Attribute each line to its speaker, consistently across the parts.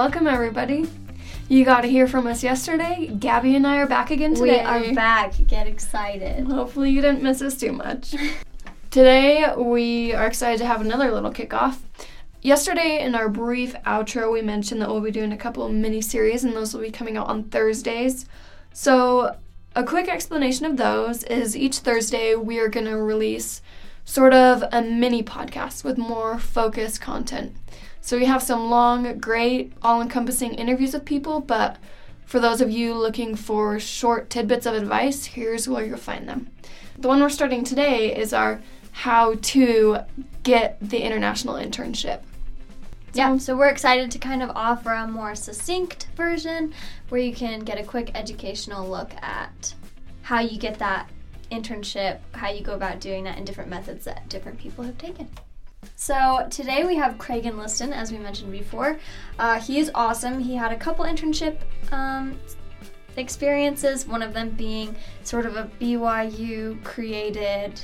Speaker 1: welcome everybody. You got to hear from us yesterday. Gabby and I are back again today.
Speaker 2: We are back. Get excited.
Speaker 1: Hopefully, you didn't miss us too much. today, we are excited to have another little kickoff. Yesterday, in our brief outro, we mentioned that we'll be doing a couple of mini series, and those will be coming out on Thursdays. So, a quick explanation of those is each Thursday we are going to release sort of a mini podcast with more focused content. So we have some long, great, all encompassing interviews with people, but for those of you looking for short tidbits of advice, here's where you'll find them. The one we're starting today is our how to get the international internship.
Speaker 2: Yeah, so we're excited to kind of offer a more succinct version where you can get a quick educational look at how you get that internship, how you go about doing that, and different methods that different people have taken. So today we have Craig and Liston, as we mentioned before. Uh, he is awesome. He had a couple internship um, experiences, one of them being sort of a BYU created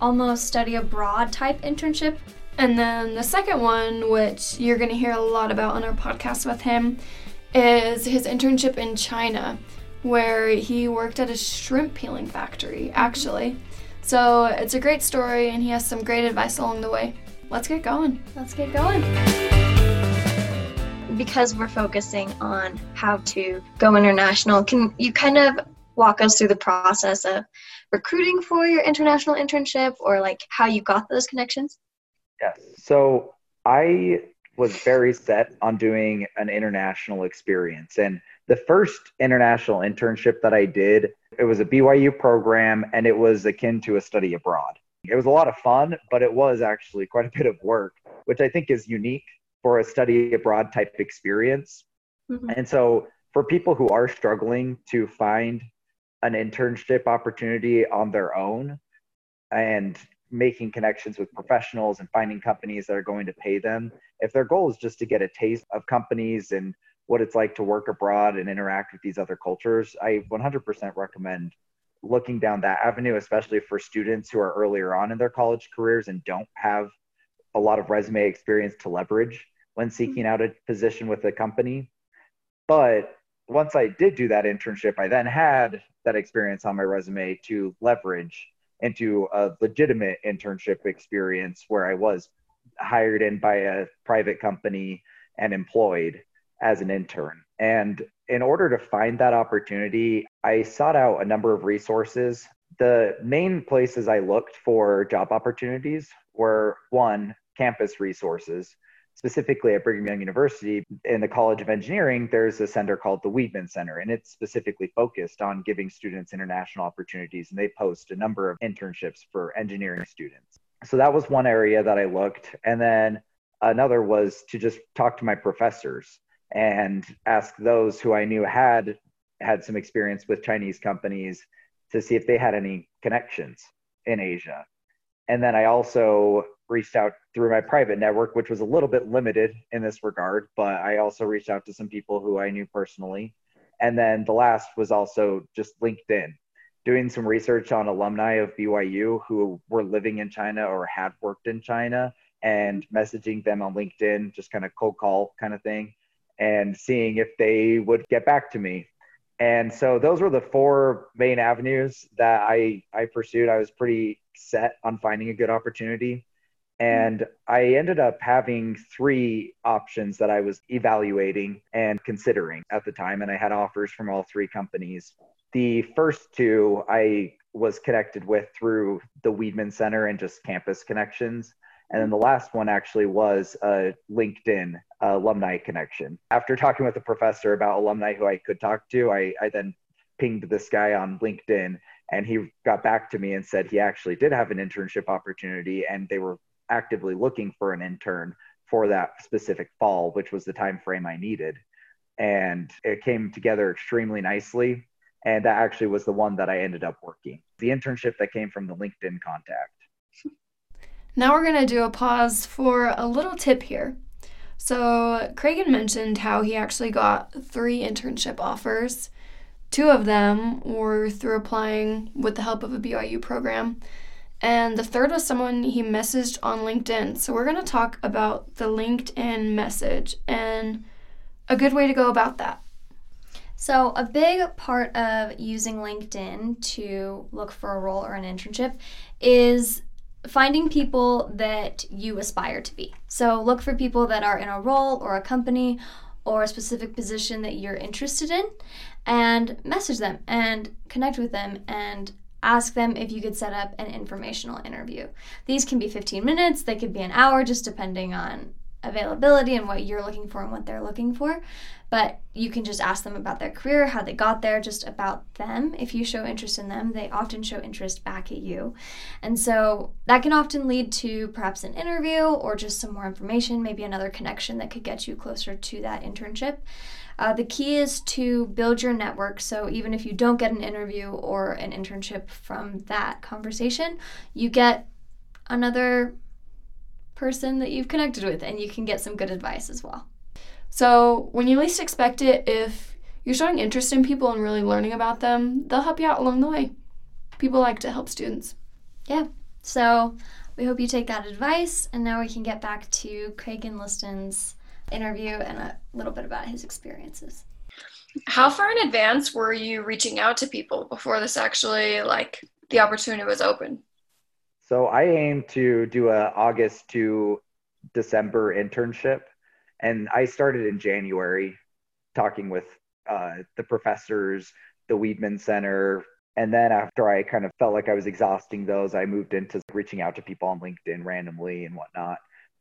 Speaker 2: almost study abroad type internship.
Speaker 1: And then the second one, which you're going to hear a lot about on our podcast with him, is his internship in China, where he worked at a shrimp peeling factory, mm-hmm. actually. So it's a great story, and he has some great advice along the way. Let's get going.
Speaker 2: Let's get going. Because we're focusing on how to go international, can you kind of walk us through the process of recruiting for your international internship or like how you got those connections?
Speaker 3: Yes. So I was very set on doing an international experience. And the first international internship that I did it was a BYU program and it was akin to a study abroad. It was a lot of fun, but it was actually quite a bit of work, which I think is unique for a study abroad type experience. Mm-hmm. And so, for people who are struggling to find an internship opportunity on their own and making connections with professionals and finding companies that are going to pay them, if their goal is just to get a taste of companies and what it's like to work abroad and interact with these other cultures, I 100% recommend looking down that avenue, especially for students who are earlier on in their college careers and don't have a lot of resume experience to leverage when mm-hmm. seeking out a position with a company. But once I did do that internship, I then had that experience on my resume to leverage into a legitimate internship experience where I was hired in by a private company and employed as an intern. And in order to find that opportunity, I sought out a number of resources. The main places I looked for job opportunities were one, campus resources. Specifically at Brigham Young University in the College of Engineering, there's a center called the Weidman Center, and it's specifically focused on giving students international opportunities. And they post a number of internships for engineering students. So that was one area that I looked. And then another was to just talk to my professors and ask those who I knew had had some experience with Chinese companies to see if they had any connections in Asia. And then I also reached out through my private network, which was a little bit limited in this regard, but I also reached out to some people who I knew personally. And then the last was also just LinkedIn, doing some research on alumni of BYU who were living in China or had worked in China and messaging them on LinkedIn, just kind of cold call kind of thing and seeing if they would get back to me. And so those were the four main avenues that I, I pursued. I was pretty set on finding a good opportunity. And I ended up having three options that I was evaluating and considering at the time. And I had offers from all three companies. The first two I was connected with through the Weidman Center and just campus connections. And then the last one actually was a LinkedIn uh, alumni connection. After talking with a professor about alumni who I could talk to, I, I then pinged this guy on LinkedIn and he got back to me and said he actually did have an internship opportunity and they were actively looking for an intern for that specific fall, which was the time frame I needed. And it came together extremely nicely. And that actually was the one that I ended up working. The internship that came from the LinkedIn contact.
Speaker 1: Now we're going to do a pause for a little tip here. So, Craig mentioned how he actually got three internship offers. Two of them were through applying with the help of a BYU program, and the third was someone he messaged on LinkedIn. So, we're going to talk about the LinkedIn message and a good way to go about that?
Speaker 2: So, a big part of using LinkedIn to look for a role or an internship is finding people that you aspire to be. So, look for people that are in a role or a company or a specific position that you're interested in and message them and connect with them and ask them if you could set up an informational interview. These can be 15 minutes, they could be an hour, just depending on availability and what you're looking for and what they're looking for. But you can just ask them about their career, how they got there, just about them. If you show interest in them, they often show interest back at you. And so that can often lead to perhaps an interview or just some more information, maybe another connection that could get you closer to that internship. Uh, the key is to build your network. So even if you don't get an interview or an internship from that conversation, you get another person that you've connected with and you can get some good advice as well.
Speaker 1: So, when you least expect it, if you're showing interest in people and really learning about them, they'll help you out along the way. People like to help students.
Speaker 2: Yeah. So, we hope you take that advice. And now we can get back to Craig and Liston's interview and a little bit about his experiences.
Speaker 1: How far in advance were you reaching out to people before this actually, like, the opportunity was open?
Speaker 3: So I aim to do a August to December internship, and I started in January, talking with uh, the professors, the Weidman Center, and then after I kind of felt like I was exhausting those, I moved into reaching out to people on LinkedIn randomly and whatnot.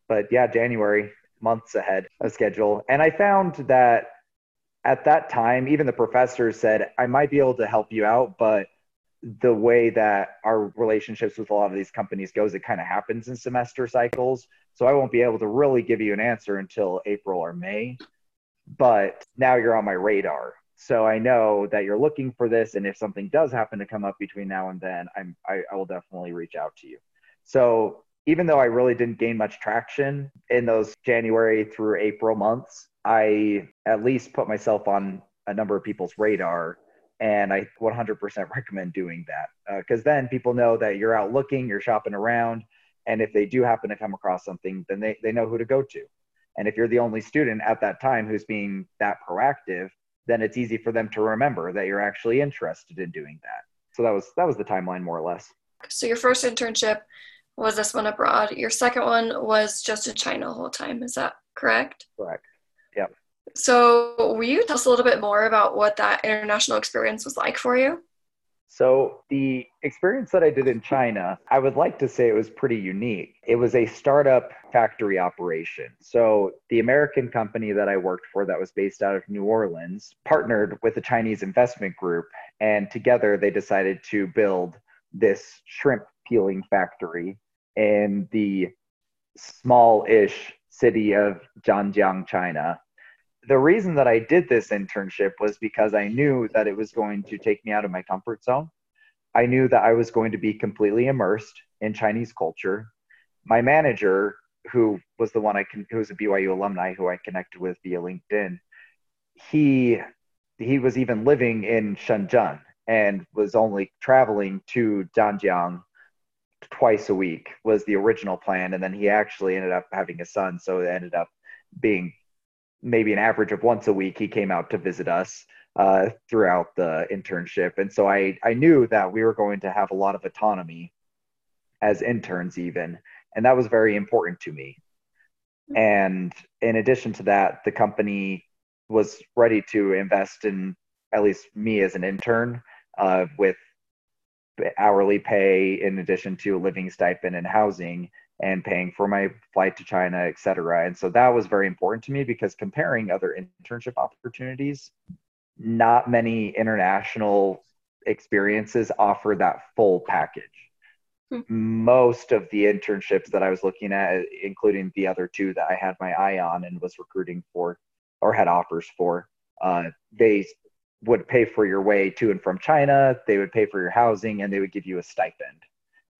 Speaker 3: But yeah, January, months ahead of schedule, and I found that at that time, even the professors said I might be able to help you out, but the way that our relationships with a lot of these companies goes, it kind of happens in semester cycles. So I won't be able to really give you an answer until April or May. But now you're on my radar. So I know that you're looking for this. And if something does happen to come up between now and then, I'm, I, I will definitely reach out to you. So even though I really didn't gain much traction in those January through April months, I at least put myself on a number of people's radar and I 100% recommend doing that because uh, then people know that you're out looking, you're shopping around. And if they do happen to come across something, then they, they know who to go to. And if you're the only student at that time who's being that proactive, then it's easy for them to remember that you're actually interested in doing that. So that was that was the timeline more or less.
Speaker 1: So your first internship was this one abroad. Your second one was just in China the whole time. Is that correct?
Speaker 3: Correct.
Speaker 1: So, will you tell us a little bit more about what that international experience was like for you?
Speaker 3: So, the experience that I did in China, I would like to say it was pretty unique. It was a startup factory operation. So, the American company that I worked for, that was based out of New Orleans, partnered with a Chinese investment group, and together they decided to build this shrimp peeling factory in the small ish city of Zhanjiang, China the reason that I did this internship was because I knew that it was going to take me out of my comfort zone. I knew that I was going to be completely immersed in Chinese culture. My manager, who was the one I con- who was a BYU alumni who I connected with via LinkedIn, he he was even living in Shenzhen and was only traveling to Zhanjiang twice a week was the original plan and then he actually ended up having a son so it ended up being maybe an average of once a week he came out to visit us uh, throughout the internship. And so I, I knew that we were going to have a lot of autonomy as interns even and that was very important to me. And in addition to that the company was ready to invest in at least me as an intern uh, with hourly pay in addition to a living stipend and housing and paying for my flight to China, et cetera. And so that was very important to me because comparing other internship opportunities, not many international experiences offer that full package. Hmm. Most of the internships that I was looking at, including the other two that I had my eye on and was recruiting for or had offers for, uh, they would pay for your way to and from China. They would pay for your housing and they would give you a stipend.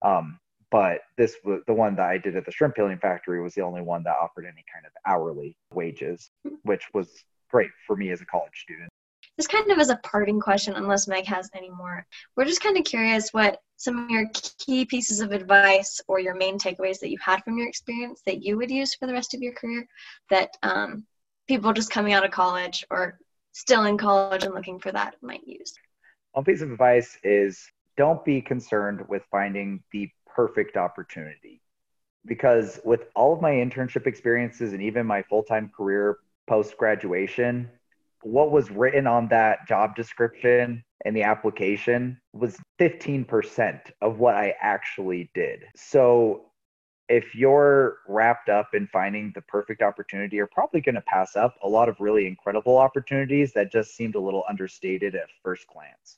Speaker 3: Um, but this was the one that I did at the shrimp peeling factory was the only one that offered any kind of hourly wages, which was great for me as a college student.
Speaker 2: This kind of is a parting question, unless Meg has any more. We're just kind of curious what some of your key pieces of advice or your main takeaways that you had from your experience that you would use for the rest of your career that um, people just coming out of college or still in college and looking for that might use?
Speaker 3: One piece of advice is don't be concerned with finding the perfect opportunity. Because with all of my internship experiences and even my full time career post graduation, what was written on that job description and the application was 15% of what I actually did. So if you're wrapped up in finding the perfect opportunity, you're probably going to pass up a lot of really incredible opportunities that just seemed a little understated at first glance.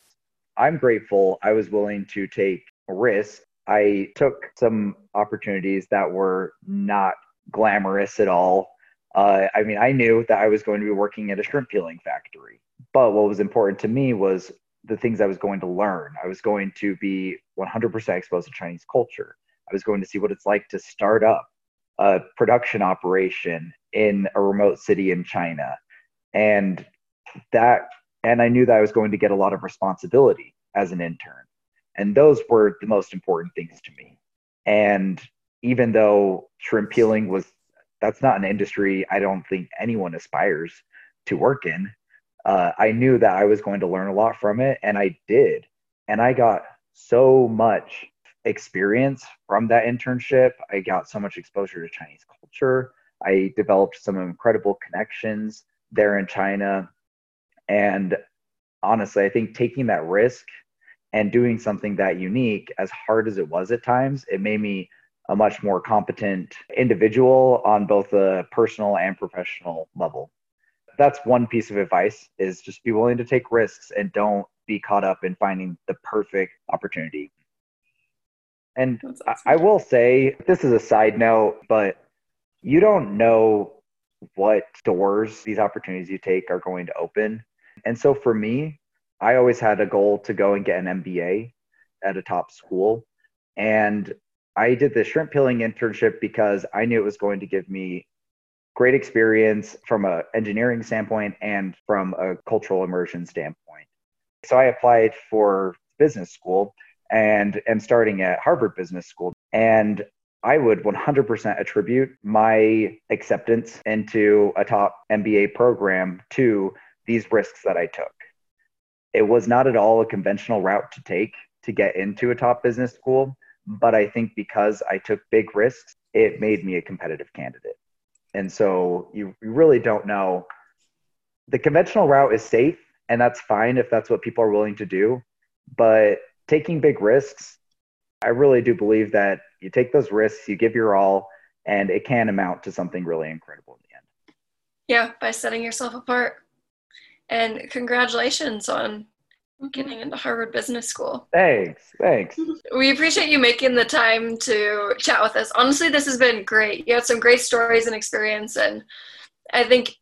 Speaker 3: I'm grateful I was willing to take risk. I took some opportunities that were not glamorous at all. Uh, I mean, I knew that I was going to be working at a shrimp peeling factory, but what was important to me was the things I was going to learn. I was going to be 100% exposed to Chinese culture. I was going to see what it's like to start up a production operation in a remote city in China. And that and I knew that I was going to get a lot of responsibility as an intern. And those were the most important things to me. And even though shrimp peeling was, that's not an industry I don't think anyone aspires to work in, uh, I knew that I was going to learn a lot from it. And I did. And I got so much experience from that internship. I got so much exposure to Chinese culture. I developed some incredible connections there in China and honestly, I think taking that risk and doing something that unique, as hard as it was at times, it made me a much more competent individual on both the personal and professional level. That's one piece of advice is just be willing to take risks and don't be caught up in finding the perfect opportunity. And awesome. I, I will say this is a side note, but you don't know what doors these opportunities you take are going to open and so for me, I always had a goal to go and get an MBA at a top school. And I did the shrimp peeling internship because I knew it was going to give me great experience from an engineering standpoint and from a cultural immersion standpoint. So I applied for business school and am starting at Harvard Business School. And I would 100% attribute my acceptance into a top MBA program to these risks that I took. It was not at all a conventional route to take to get into a top business school, but I think because I took big risks, it made me a competitive candidate. And so you, you really don't know. The conventional route is safe, and that's fine if that's what people are willing to do. But taking big risks, I really do believe that you take those risks, you give your all, and it can amount to something really incredible in the end.
Speaker 1: Yeah, by setting yourself apart. And congratulations on mm-hmm. getting into Harvard Business School.
Speaker 3: Thanks. Thanks.
Speaker 1: We appreciate you making the time to chat with us. Honestly, this has been great. You had some great stories and experience, and I think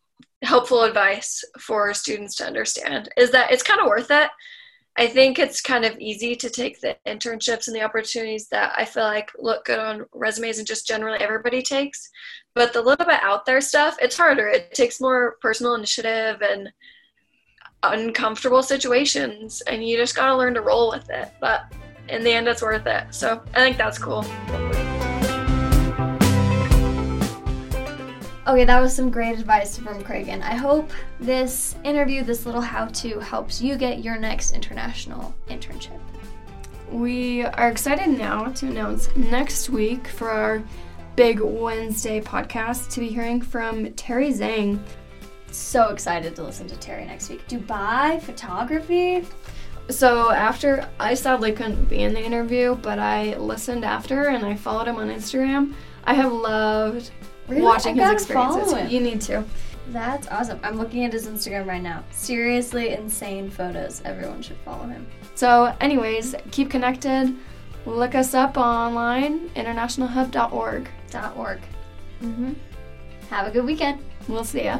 Speaker 1: helpful advice for students to understand is that it's kind of worth it. I think it's kind of easy to take the internships and the opportunities that I feel like look good on resumes and just generally everybody takes. But the little bit out there stuff, it's harder. It takes more personal initiative and uncomfortable situations and you just got to learn to roll with it. But in the end, it's worth it. So I think that's cool.
Speaker 2: Okay, that was some great advice from Cragen. I hope this interview, this little how to, helps you get your next international internship.
Speaker 1: We are excited now to announce next week for our big Wednesday podcast to be hearing from Terry Zhang
Speaker 2: so excited to listen to Terry next week. Dubai photography.
Speaker 1: So after I sadly couldn't be in the interview, but I listened after and I followed him on Instagram. I have loved really? watching his experiences. You need to.
Speaker 2: That's awesome. I'm looking at his Instagram right now. Seriously insane photos. Everyone should follow him.
Speaker 1: So, anyways, keep connected. Look us up online, internationalhub.org.
Speaker 2: .org. Mm-hmm. Have a good weekend.
Speaker 1: We'll see ya.